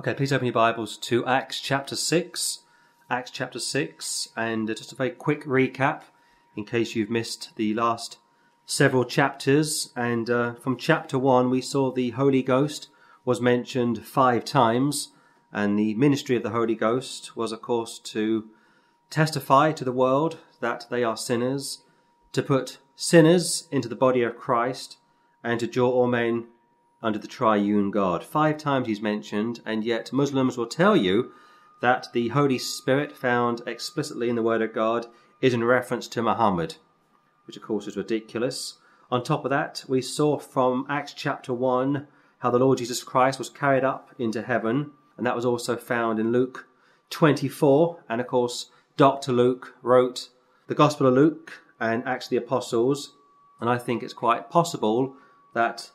Okay, please open your Bibles to Acts chapter 6. Acts chapter 6, and uh, just a very quick recap in case you've missed the last several chapters. And uh, from chapter 1, we saw the Holy Ghost was mentioned five times, and the ministry of the Holy Ghost was, of course, to testify to the world that they are sinners, to put sinners into the body of Christ, and to draw all men under the triune God. Five times he's mentioned, and yet Muslims will tell you that the Holy Spirit found explicitly in the Word of God is in reference to Muhammad, which of course is ridiculous. On top of that, we saw from Acts chapter 1 how the Lord Jesus Christ was carried up into heaven, and that was also found in Luke 24. And of course, Dr. Luke wrote the Gospel of Luke and Acts of the Apostles, and I think it's quite possible that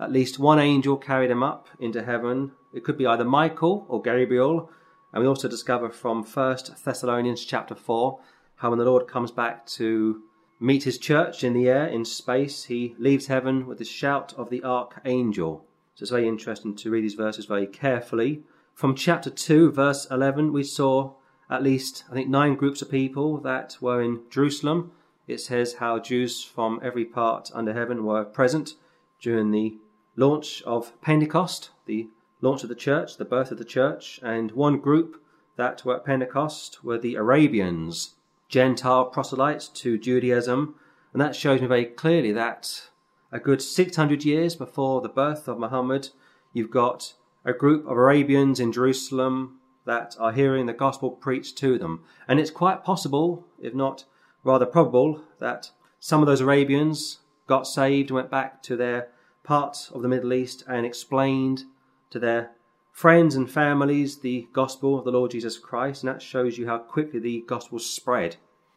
at least one angel carried him up into heaven. It could be either Michael or Gabriel. And we also discover from 1 Thessalonians chapter 4 how when the Lord comes back to meet his church in the air, in space, he leaves heaven with the shout of the archangel. So it's very interesting to read these verses very carefully. From chapter 2, verse 11, we saw at least, I think, nine groups of people that were in Jerusalem. It says how Jews from every part under heaven were present during the launch of Pentecost, the launch of the church, the birth of the church, and one group that were at Pentecost were the Arabians, Gentile proselytes to Judaism, and that shows me very clearly that a good 600 years before the birth of Muhammad, you've got a group of Arabians in Jerusalem that are hearing the gospel preached to them. And it's quite possible, if not rather probable, that some of those Arabians got saved and went back to their parts of the Middle East and explained to their friends and families the gospel of the Lord Jesus Christ, and that shows you how quickly the gospel spread,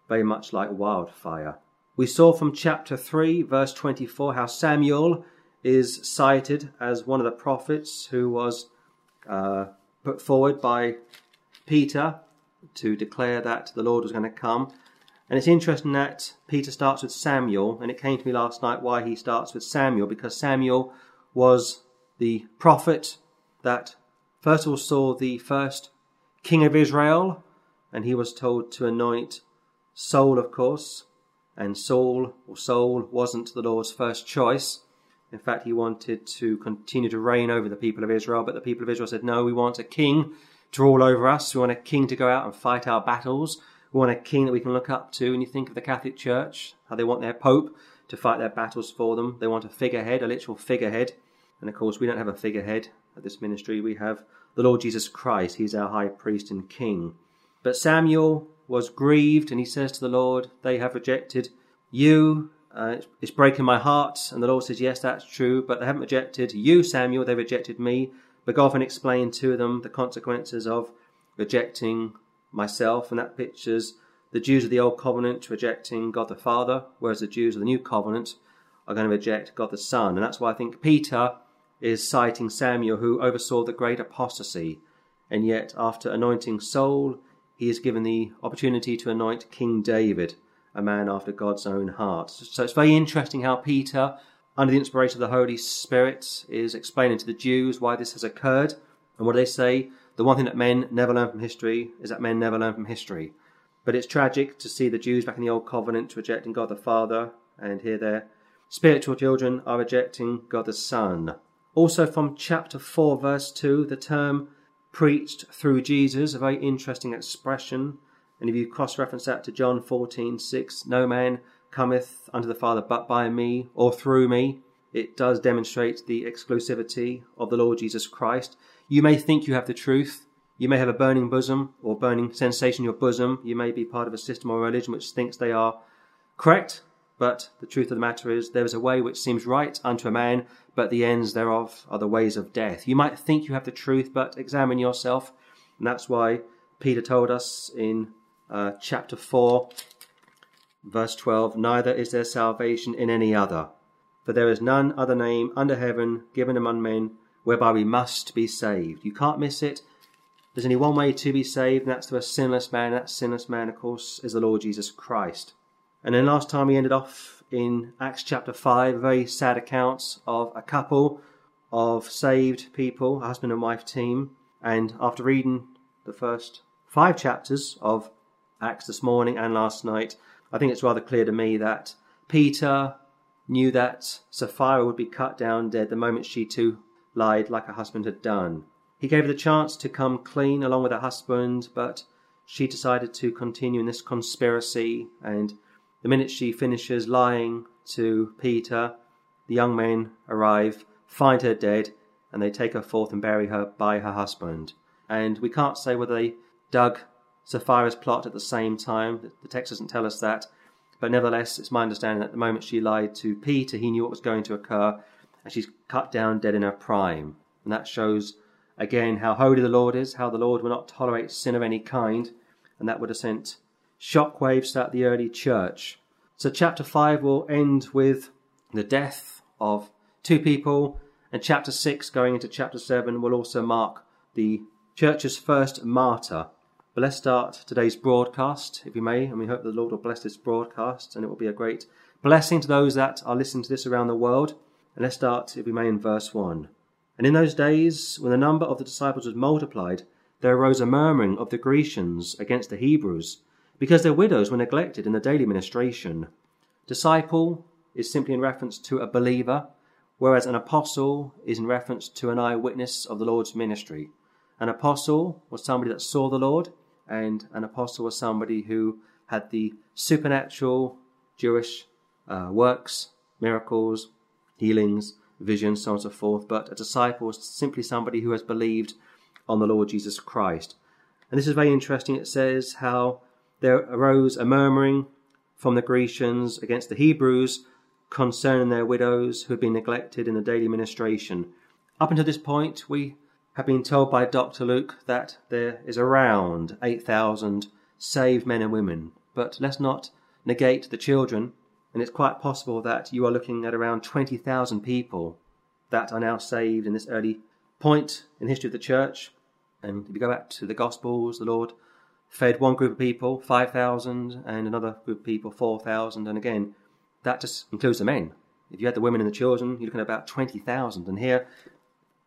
very much like wildfire. We saw from chapter 3, verse 24, how Samuel is cited as one of the prophets who was uh, put forward by Peter to declare that the Lord was going to come. And it's interesting that Peter starts with Samuel, and it came to me last night why he starts with Samuel, because Samuel was the prophet that first of all saw the first king of Israel, and he was told to anoint Saul, of course, and Saul or Saul wasn't the Lord's first choice. In fact, he wanted to continue to reign over the people of Israel, but the people of Israel said, No, we want a king to rule over us. We want a king to go out and fight our battles. We want a king that we can look up to. And you think of the Catholic Church, how they want their Pope to fight their battles for them. They want a figurehead, a literal figurehead. And of course, we don't have a figurehead at this ministry. We have the Lord Jesus Christ. He's our high priest and king. But Samuel was grieved and he says to the Lord, They have rejected you. Uh, it's breaking my heart. And the Lord says, Yes, that's true. But they haven't rejected you, Samuel. They rejected me. But God often explained to them the consequences of rejecting myself, and that pictures the Jews of the Old Covenant rejecting God the Father, whereas the Jews of the New Covenant are going to reject God the Son. And that's why I think Peter is citing Samuel, who oversaw the great apostasy. And yet, after anointing Saul, he is given the opportunity to anoint King David, a man after God's own heart. So it's very interesting how Peter, under the inspiration of the Holy Spirit, is explaining to the Jews why this has occurred. And what do they say? The one thing that men never learn from history is that men never learn from history. But it's tragic to see the Jews back in the Old Covenant rejecting God the Father, and here their spiritual children are rejecting God the Son. Also, from chapter 4, verse 2, the term preached through Jesus, a very interesting expression. And if you cross reference that to John 14, 6, no man cometh unto the Father but by me or through me, it does demonstrate the exclusivity of the Lord Jesus Christ. You may think you have the truth. You may have a burning bosom or burning sensation in your bosom. You may be part of a system or religion which thinks they are correct, but the truth of the matter is there is a way which seems right unto a man, but the ends thereof are the ways of death. You might think you have the truth, but examine yourself. And that's why Peter told us in uh, chapter 4, verse 12 Neither is there salvation in any other, for there is none other name under heaven given among men whereby we must be saved. You can't miss it. There's only one way to be saved, and that's to a sinless man. That sinless man, of course, is the Lord Jesus Christ. And then last time we ended off in Acts chapter 5, very sad accounts of a couple of saved people, a husband and wife team, And after reading the first five chapters of Acts this morning and last night, I think it's rather clear to me that Peter knew that Sapphira would be cut down dead the moment she too lied like her husband had done. He gave her the chance to come clean along with her husband, but she decided to continue in this conspiracy. And the minute she finishes lying to Peter, the young men arrive, find her dead, and they take her forth and bury her by her husband. And we can't say whether they dug Sapphira's plot at the same time. The text doesn't tell us that. But nevertheless, it's my understanding that the moment she lied to Peter, he knew what was going to occur, and she's cut down dead in her prime. And that shows again how holy the Lord is, how the Lord will not tolerate sin of any kind, and that would have sent shockwaves throughout the early church. So, chapter 5 will end with the death of two people, and chapter 6, going into chapter 7, will also mark the church's first martyr. But let's start today's broadcast, if you may, and we hope the Lord will bless this broadcast and it will be a great blessing to those that are listening to this around the world. And let's start, if we may, in verse 1. And in those days, when the number of the disciples was multiplied, there arose a murmuring of the Grecians against the Hebrews, because their widows were neglected in the daily ministration. Disciple is simply in reference to a believer, whereas an apostle is in reference to an eyewitness of the Lord's ministry. An apostle was somebody that saw the Lord, and an apostle was somebody who had the supernatural Jewish uh, works, miracles, healings, visions, so on and so forth. But a disciple is simply somebody who has believed on the Lord Jesus Christ. And this is very interesting. It says how there arose a murmuring from the Grecians against the Hebrews concerning their widows who had been neglected in the daily ministration. Up until this point, we have been told by Dr. Luke that there is around 8,000 saved men and women. But let's not negate the children, and it's quite possible that you are looking at around 20,000 people that are now saved in this early point in the history of the church. And if you go back to the Gospels, the Lord fed one group of people, 5,000, and another group of people, 4,000. And again, that just includes the men. If you had the women and the children, you're looking at about 20,000. And here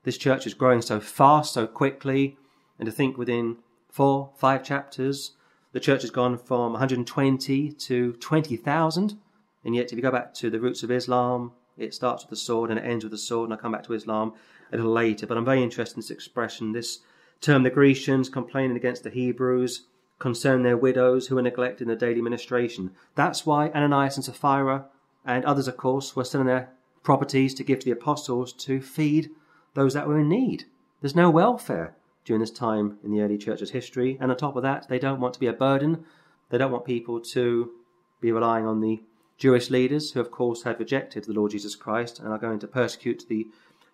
this church is growing so fast, so quickly, and to think within four, five chapters, the church has gone from 120 to 20,000. And yet, if you go back to the roots of Islam, it starts with the sword and it ends with the sword. And I'll come back to Islam a little later. But I'm very interested in this expression, this term, the Grecians complaining against the Hebrews, concern their widows who are neglected in the daily ministration. That's why Ananias and Sapphira and others, of course, were selling their properties to give to the apostles to feed those that were in need. There's no welfare during this time in the early church's history. And on top of that, they don't want to be a burden. They don't want people to be relying on the Jewish leaders, who of course had rejected the Lord Jesus Christ and are going to persecute the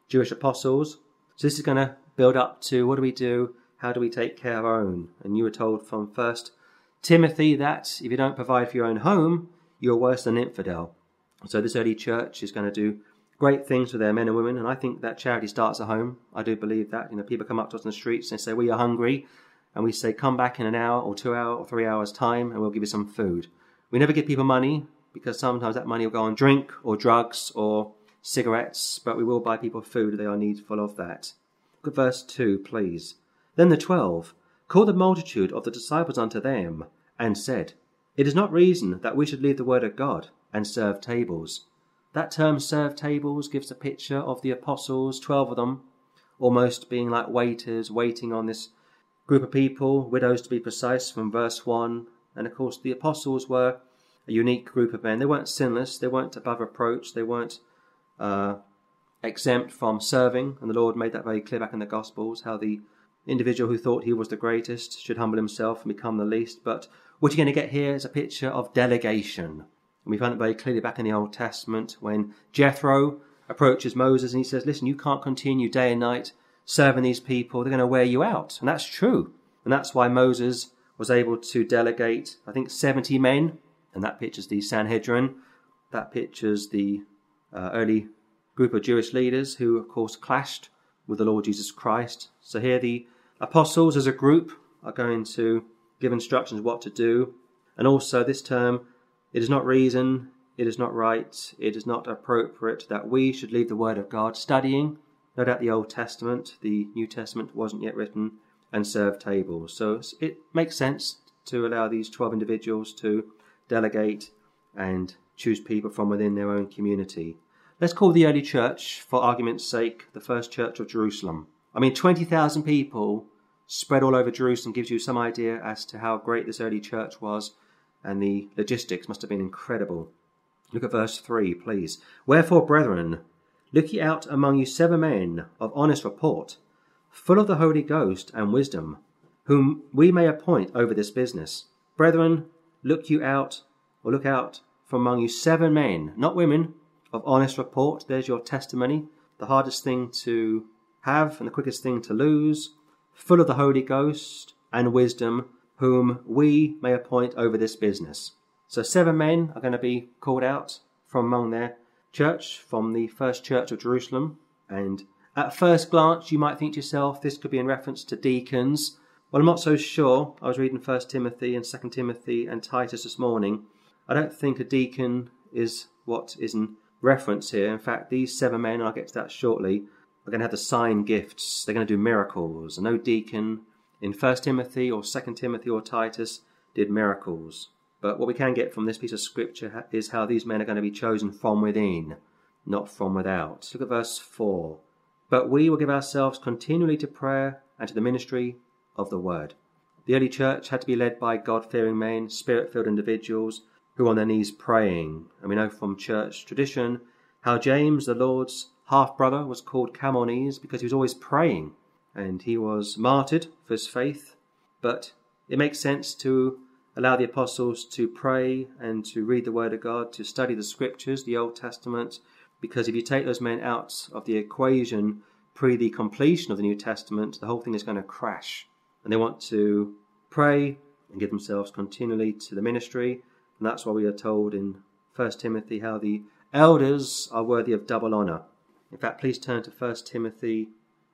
Jewish apostles. So this is going to build up to what do we do? How do we take care of our own? And you were told from First Timothy that if you don't provide for your own home, you're worse than an infidel. So this early church is going to do great things for their men and women, and I think that charity starts at home. I do believe that. You know, people come up to us in the streets and say, We are hungry, and we say, Come back in an hour or two hours or three hours' time, and we'll give you some food. We never give people money because sometimes that money will go on drink or drugs or cigarettes, but we will buy people food if they are needful of that. At verse 2, please. Then the twelve called the multitude of the disciples unto them, and said, It is not reason that we should leave the word of God and serve tables. That term serve tables gives a picture of the apostles, 12 of them, almost being like waiters waiting on this group of people, widows to be precise, from verse 1. And of course, the apostles were a unique group of men. They weren't sinless, they weren't above reproach, they weren't uh, exempt from serving. And the Lord made that very clear back in the Gospels how the individual who thought he was the greatest should humble himself and become the least. But what you're going to get here is a picture of delegation. And we find it very clearly back in the Old Testament when Jethro approaches Moses and he says, Listen, you can't continue day and night serving these people. They're going to wear you out. And that's true. And that's why Moses was able to delegate, I think, 70 men. And that pictures the Sanhedrin. That pictures the uh, early group of Jewish leaders who, of course, clashed with the Lord Jesus Christ. So here the apostles as a group are going to give instructions what to do. And also this term it is not reason, it is not right, it is not appropriate that we should leave the Word of God studying no doubt the Old Testament, the New Testament wasn't yet written, and serve tables. So it makes sense to allow these 12 individuals to delegate and choose people from within their own community. Let's call the early church, for argument's sake, the first church of Jerusalem. I mean, 20,000 people spread all over Jerusalem gives you some idea as to how great this early church was, and the logistics must have been incredible. Look at verse 3, please. Wherefore, brethren, look ye out among you seven men of honest report, full of the Holy Ghost and wisdom, whom we may appoint over this business. Brethren, look you out, or look out from among you seven men, not women, of honest report. There's your testimony. The hardest thing to have and the quickest thing to lose, full of the Holy Ghost and wisdom, whom we may appoint over this business. So, seven men are going to be called out from among their church, from the first church of Jerusalem. And at first glance, you might think to yourself, this could be in reference to deacons. Well, I'm not so sure. I was reading 1 Timothy and 2 Timothy and Titus this morning. I don't think a deacon is what is in reference here. In fact, these seven men, I'll get to that shortly, are going to have the sign gifts. They're going to do miracles. No deacon in 1 Timothy or 2 Timothy or Titus did miracles. But what we can get from this piece of scripture is how these men are going to be chosen from within, not from without. Look at verse 4. But we will give ourselves continually to prayer and to the ministry of the word. The early church had to be led by God fearing men, spirit filled individuals who were on their knees praying. And we know from church tradition how James, the Lord's half brother, was called Camel Knees because he was always praying and he was martyred for his faith. But it makes sense to allow the apostles to pray and to read the Word of God, to study the Scriptures, the Old Testament, because if you take those men out of the equation pre the completion of the New Testament, the whole thing is going to crash. And they want to pray and give themselves continually to the ministry. And that's why we are told in 1 Timothy how the elders are worthy of double honour. In fact, please turn to 1 Timothy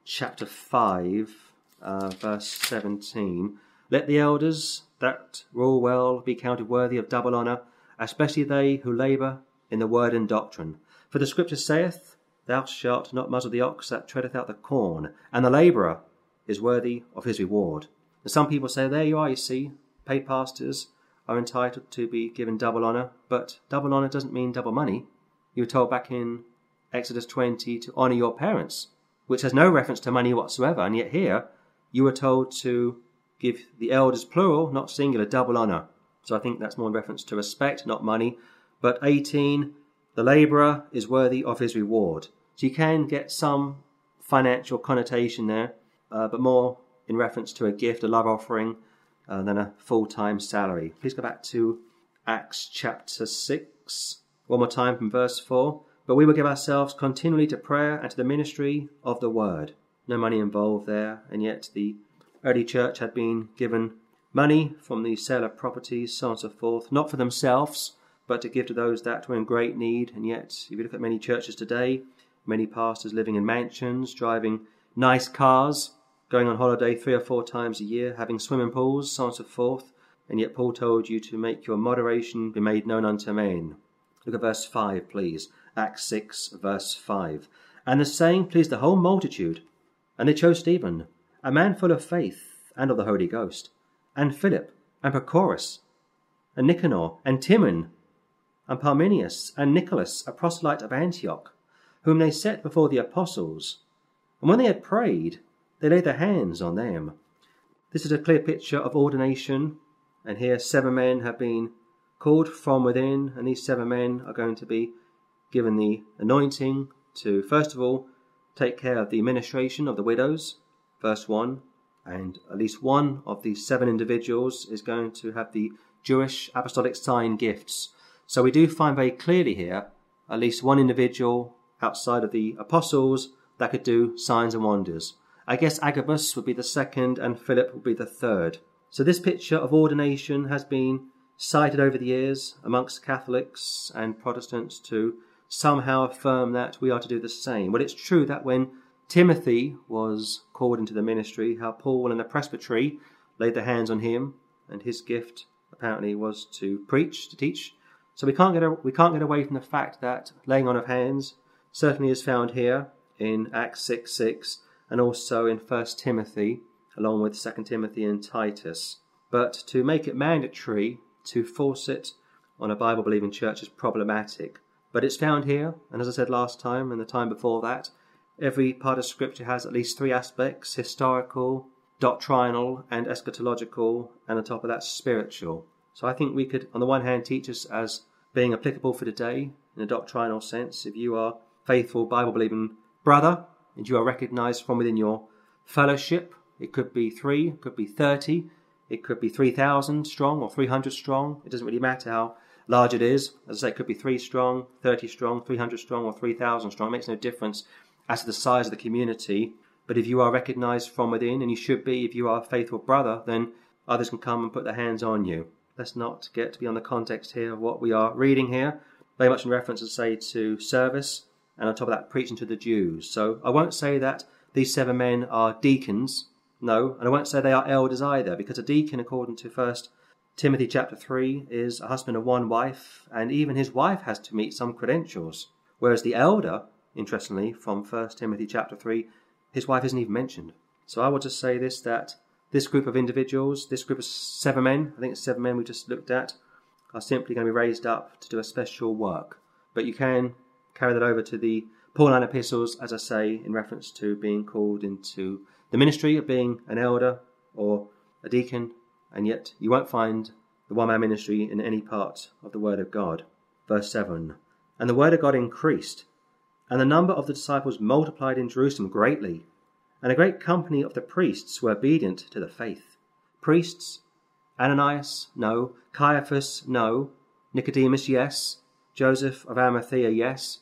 chapter 5, uh, verse 17. Let the elders that rule well be counted worthy of double honour, especially they who labour in the word and doctrine. For the scripture saith, Thou shalt not muzzle the ox that treadeth out the corn, and the labourer is worthy of his reward. And some people say, There you are, you see, paid pastors are entitled to be given double honour, but double honour doesn't mean double money. You were told back in Exodus 20 to honour your parents, which has no reference to money whatsoever, and yet here you were told to give the elders plural, not singular, double honour. So I think that's more in reference to respect, not money. But 18, the labourer is worthy of his reward. So you can get some financial connotation there, uh, but more in reference to a gift, a love offering, uh, than a full time salary. Please go back to Acts chapter 6, one more time from verse 4. But we will give ourselves continually to prayer and to the ministry of the word. No money involved there, and yet the early church had been given money from the sale of properties, so on and so forth, not for themselves, but to give to those that were in great need. And yet, if you look at many churches today, many pastors living in mansions, driving nice cars, going on holiday three or four times a year, having swimming pools, so on and so forth. And yet, Paul told you to make your moderation be made known unto men. Look at verse 5, please. Acts 6, verse 5. And the saying pleased the whole multitude, and they chose Stephen a man full of faith and of the Holy Ghost, and Philip, and Prochorus, and Nicanor, and Timon, and Parmenius, and Nicholas, a proselyte of Antioch, whom they set before the apostles. And when they had prayed, they laid their hands on them. This is a clear picture of ordination, and here seven men have been called from within, and these seven men are going to be given the anointing to, first of all, take care of the administration of the widows, verse 1, and at least one of these seven individuals is going to have the Jewish apostolic sign gifts. So we do find very clearly here at least one individual outside of the apostles that could do signs and wonders. I guess Agabus would be the second and Philip would be the third. So this picture of ordination has been cited over the years amongst Catholics and Protestants to somehow affirm that we are to do the same. Well, it's true that when Timothy was called into the ministry, how Paul and the presbytery laid their hands on him, and his gift apparently was to preach, to teach. So we can't get we can't get away from the fact that laying on of hands certainly is found here in Acts 6 6 and also in 1 Timothy, along with 2 Timothy and Titus. But to make it mandatory, to force it on a Bible believing church is problematic. But it's found here, and as I said last time and the time before that, every part of Scripture has at least three aspects historical, doctrinal, and eschatological, and on top of that, spiritual. So I think we could, on the one hand, teach us as being applicable for today in a doctrinal sense. If you are faithful Bible believing brother and you are recognized from within your fellowship, it could be three, it could be 30, it could be 3,000 strong or 300 strong. It doesn't really matter how large it is. As I say, it could be 3 strong, 30 strong, 300 strong, or 3,000 strong. It makes no difference as to the size of the community. But if you are recognized from within, and you should be if you are a faithful brother, then others can come and put their hands on you. Let's not get beyond the context here of what we are reading here. Very much in reference, to say, to service, and on top of that, preaching to the Jews. So I won't say that these seven men are deacons. No, and I won't say they are elders either, because a deacon, according to First Timothy chapter three, is a husband of one wife, and even his wife has to meet some credentials. Whereas the elder, interestingly, from First Timothy chapter three, his wife isn't even mentioned. So I will just say this: that this group of individuals, this group of seven men, I think it's seven men we just looked at, are simply going to be raised up to do a special work. But you can carry that over to the Pauline epistles, as I say, in reference to being called into the ministry of being an elder or a deacon, and yet you won't find the one man ministry in any part of the Word of God. Verse 7 And the Word of God increased, and the number of the disciples multiplied in Jerusalem greatly and a great company of the priests were obedient to the faith. Priests? Ananias? No. Caiaphas? No. Nicodemus? Yes. Joseph of Arimathea? Yes.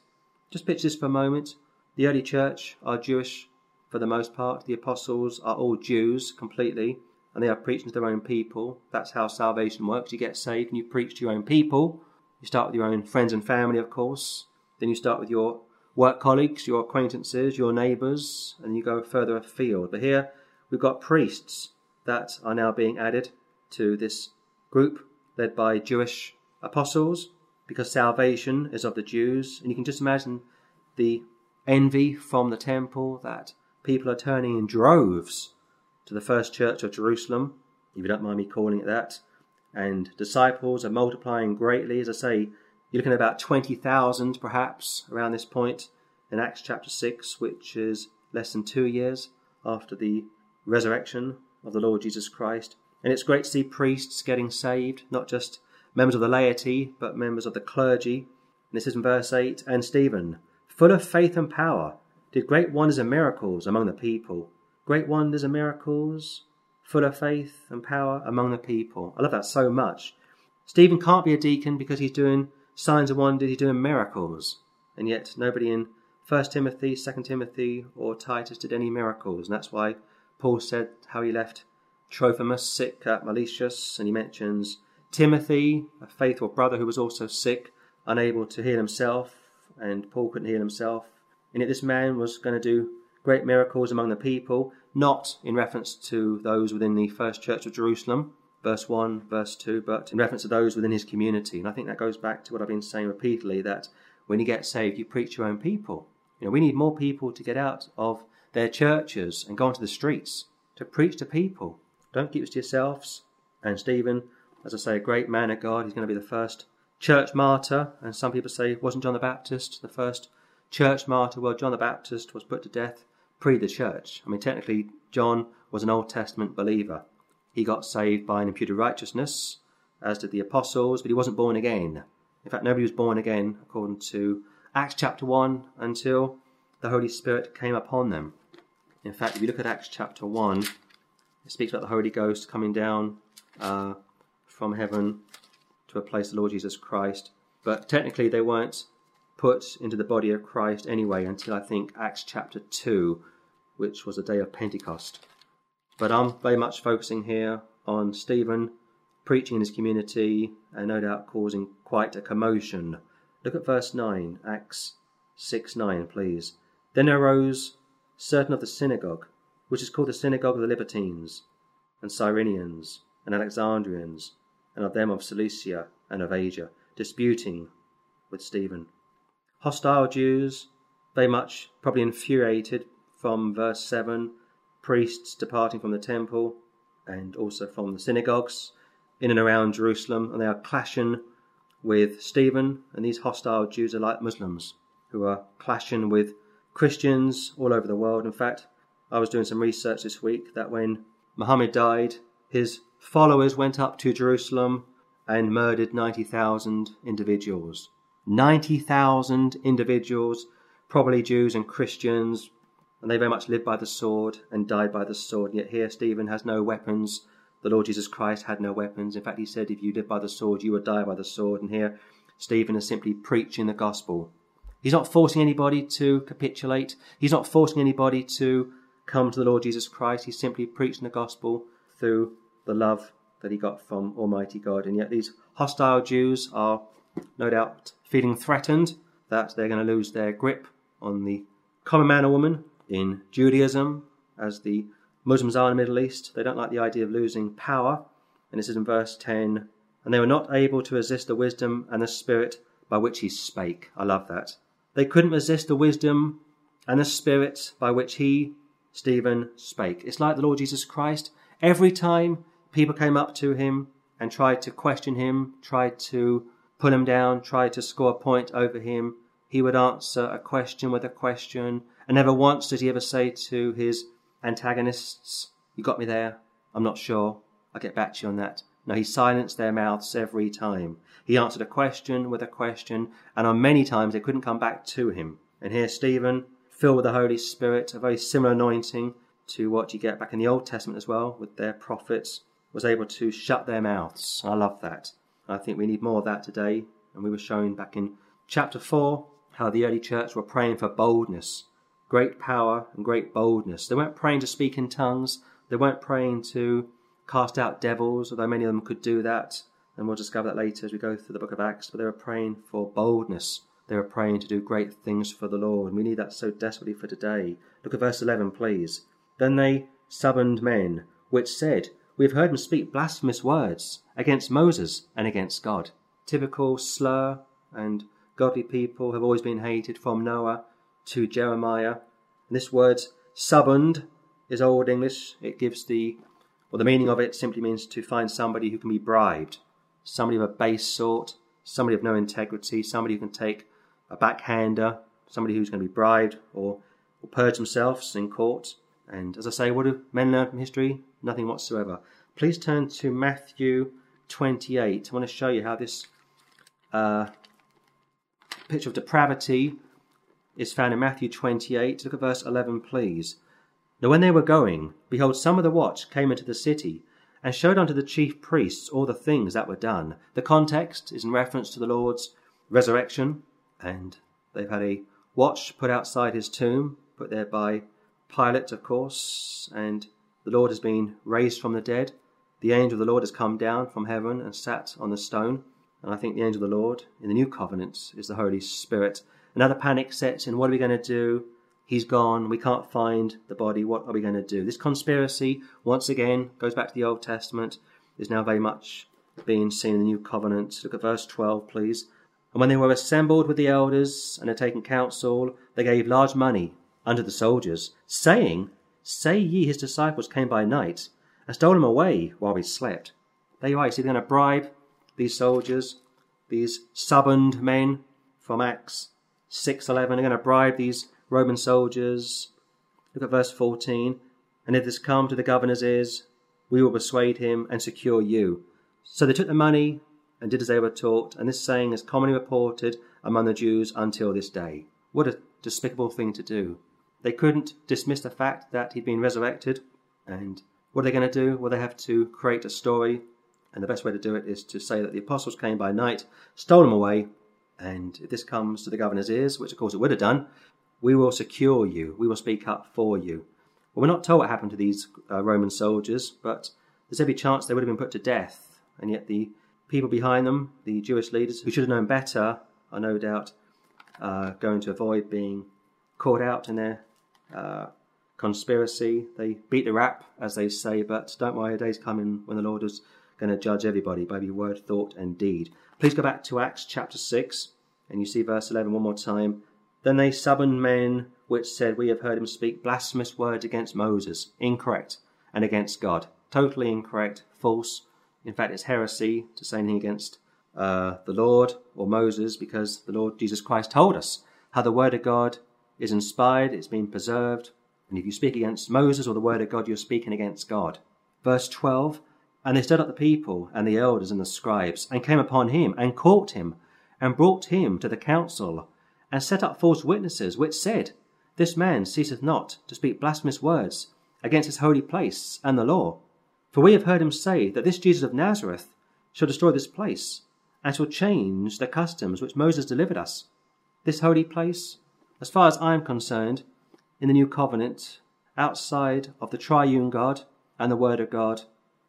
Just picture this for a moment. The early church are Jewish for the most part. The apostles are all Jews completely, and they are preaching to their own people. That's how salvation works. You get saved and you preach to your own people. You start with your own friends and family, of course. Then you start with your work colleagues, your acquaintances, your neighbours, and you go further afield. But here we've got priests that are now being added to this group led by Jewish apostles because salvation is of the Jews. And you can just imagine the envy from the temple that people are turning in droves to the first church of Jerusalem, if you don't mind me calling it that. And disciples are multiplying greatly. As I say, you're looking at about 20,000 perhaps around this point in Acts chapter 6, which is less than two years after the resurrection of the Lord Jesus Christ. And it's great to see priests getting saved, not just members of the laity, but members of the clergy. And this is in verse 8 And Stephen, full of faith and power, did great wonders and miracles among the people. Great wonders and miracles, full of faith and power among the people. I love that so much. Stephen can't be a deacon because he's doing signs and wonders, he's doing miracles. And yet nobody in 1 Timothy, 2 Timothy, or Titus did any miracles. And that's why Paul said how he left Trophimus sick at Miletus, and he mentions Timothy, a faithful brother who was also sick, unable to heal himself, and Paul couldn't heal himself. And yet this man was going to do great miracles among the people, not in reference to those within the first church of Jerusalem, verse 1, verse 2, but in reference to those within his community. And I think that goes back to what I've been saying repeatedly that when you get saved, you preach your own people. You know, we need more people to get out of their churches and go onto the streets to preach to people. Don't keep it to yourselves. And Stephen, as I say, a great man of God, he's going to be the first church martyr. And some people say, wasn't John the Baptist the first church martyr? Well, John the Baptist was put to death pre the church. I mean, technically, John was an Old Testament believer. He got saved by an imputed righteousness, as did the apostles, but he wasn't born again. In fact, nobody was born again, according to Acts chapter 1, until the Holy Spirit came upon them. In fact, if you look at Acts chapter 1, it speaks about the Holy Ghost coming down uh, from heaven to a place the Lord Jesus Christ. But technically, they weren't put into the body of Christ anyway until I think Acts chapter 2, which was the day of Pentecost. But I'm very much focusing here on Stephen preaching in his community and no doubt causing quite a commotion. Look at verse 9, Acts 6 9, please. Then there arose certain of the synagogue, which is called the synagogue of the Libertines, and Cyrenians, and Alexandrians, and of them of Cilicia and of Asia, disputing with Stephen. Hostile Jews, very much probably infuriated from verse 7 priests departing from the temple and also from the synagogues in and around Jerusalem, and they are clashing with Stephen, and these hostile Jews are like Muslims who are clashing with Christians all over the world. In fact, I was doing some research this week that when Muhammad died, his followers went up to Jerusalem and murdered 90,000 individuals. 90,000 individuals, probably Jews and Christians, and they very much lived by the sword and died by the sword. And yet here Stephen has no weapons. The Lord Jesus Christ had no weapons. In fact, he said, if you live by the sword, you will die by the sword. And here Stephen is simply preaching the gospel. He's not forcing anybody to capitulate. He's not forcing anybody to come to the Lord Jesus Christ. He's simply preaching the gospel through the love that he got from Almighty God. And yet these hostile Jews are no doubt feeling threatened that they're going to lose their grip on the common man or woman in Judaism, as the Muslims are in the Middle East. They don't like the idea of losing power. And this is in verse 10 and they were not able to resist the wisdom and the spirit by which he spake. I love that. They couldn't resist the wisdom and the spirit by which he, Stephen, spake. It's like the Lord Jesus Christ. Every time people came up to him and tried to question him, tried to pull him down, tried to score a point over him, he would answer a question with a question. And never once did he ever say to his antagonists, You got me there? I'm not sure. I'll get back to you on that. No, he silenced their mouths every time. He answered a question with a question, and on many times they couldn't come back to him. And here Stephen, filled with the Holy Spirit, a very similar anointing to what you get back in the Old Testament as well with their prophets, was able to shut their mouths. I love that. I think we need more of that today. And we were shown back in chapter 4 how the early church were praying for boldness, great power and great boldness. They weren't praying to speak in tongues, they weren't praying to cast out devils, although many of them could do that. And we'll discover that later as we go through the book of Acts. But they were praying for boldness. They were praying to do great things for the Lord. And we need that so desperately for today. Look at verse 11, please. Then they suborned men, which said, We have heard him speak blasphemous words against Moses and against God. Typical slur and godly people have always been hated from Noah to Jeremiah. And this word suborned is Old English. It gives the, well, the meaning of it simply means to find somebody who can be bribed, somebody of a base sort, somebody of no integrity, somebody who can take a backhander, somebody who's going to be bribed or, or purge themselves in court. And as I say, what do men learn from history? Nothing whatsoever. Please turn to Matthew 28. I want to show you how this uh, picture of depravity is found in Matthew 28. Look at verse 11, please. Now, when they were going, behold, some of the watch came into the city and showed unto the chief priests all the things that were done. The context is in reference to the Lord's resurrection, and they've had a watch put outside his tomb, put there by Pilate, of course, and the Lord has been raised from the dead. The angel of the Lord has come down from heaven and sat on the stone. And I think the angel of the Lord in the new covenant is the Holy Spirit. Another panic sets in. What are we going to do? He's gone. We can't find the body. What are we going to do? This conspiracy, once again, goes back to the Old Testament, is now very much being seen in the New Covenant. Look at verse 12, please. And when they were assembled with the elders and had taken counsel, they gave large money unto the soldiers, saying, Say ye his disciples came by night and stole him away while we slept. There you are. You see, they're going to bribe these soldiers, these suborned men from Acts 6.11. They're going to bribe these Roman soldiers. Look at verse 14. And if this come to the governor's ears, we will persuade him and secure you. So they took the money and did as they were taught, and this saying is commonly reported among the Jews until this day. What a despicable thing to do. They couldn't dismiss the fact that he'd been resurrected, and what are they going to do? Well, they have to create a story, and the best way to do it is to say that the apostles came by night, stole him away, and if this comes to the governor's ears, which of course it would have done, we will secure you, we will speak up for you. Well, we're not told what happened to these uh, Roman soldiers, but there's every chance they would have been put to death, and yet the people behind them, the Jewish leaders who should have known better, are no doubt uh, going to avoid being caught out in their uh, conspiracy. They beat the rap, as they say, but don't worry, a day's coming when the Lord is going to judge everybody by every word, thought, and deed. Please go back to Acts chapter 6, and you see verse 11 one more time. Then they suborned men which said, We have heard him speak blasphemous words against Moses. Incorrect. And against God. Totally incorrect. False. In fact, it's heresy to say anything against uh, the Lord or Moses because the Lord Jesus Christ told us how the Word of God is inspired, it's been preserved. And if you speak against Moses or the Word of God, you're speaking against God. Verse 12 And they stirred up the people and the elders and the scribes and came upon him and caught him and brought him to the council and set up false witnesses, which said, This man ceaseth not to speak blasphemous words against his holy place and the law. For we have heard him say that this Jesus of Nazareth shall destroy this place, and shall change the customs which Moses delivered us. This holy place, as far as I am concerned, in the new covenant, outside of the triune God and the Word of God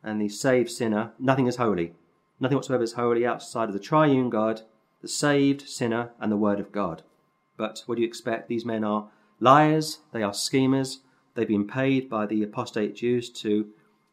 and the saved sinner, nothing is holy. Nothing whatsoever is holy outside of the triune God, the saved sinner, and the Word of God. But what do you expect? These men are liars, they are schemers, they've been paid by the apostate Jews to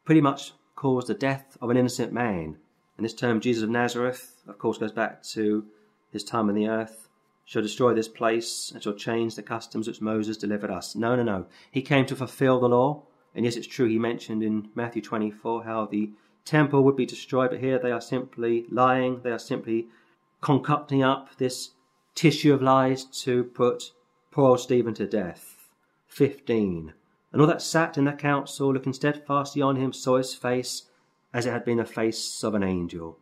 pretty much cause the death of an innocent man. And this term, Jesus of Nazareth, of course, goes back to his time on the earth, shall destroy this place and shall change the customs which Moses delivered us. No, no, no. He came to fulfill the law. And yes, it's true, he mentioned in Matthew 24 how the temple would be destroyed, but here they are simply lying, they are simply concocting up this tissue of lies to put poor old Stephen to death. 15. And all that sat in the council, looking steadfastly on him, saw his face as it had been the face of an angel.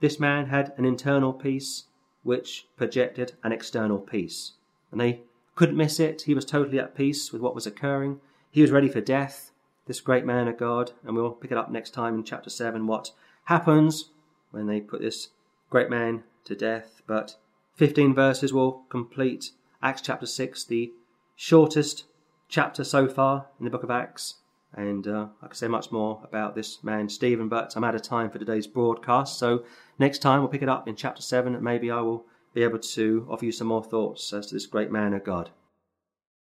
This man had an internal peace which projected an external peace. And they couldn't miss it. He was totally at peace with what was occurring. He was ready for death, this great man of God. And we'll pick it up next time in chapter 7 what happens when they put this great man to death. But 15 verses will complete Acts chapter 6, the shortest chapter so far in the book of Acts. And uh, I could say much more about this man, Stephen, but I'm out of time for today's broadcast. So next time we'll pick it up in chapter 7, and maybe I will be able to offer you some more thoughts as to this great man of God.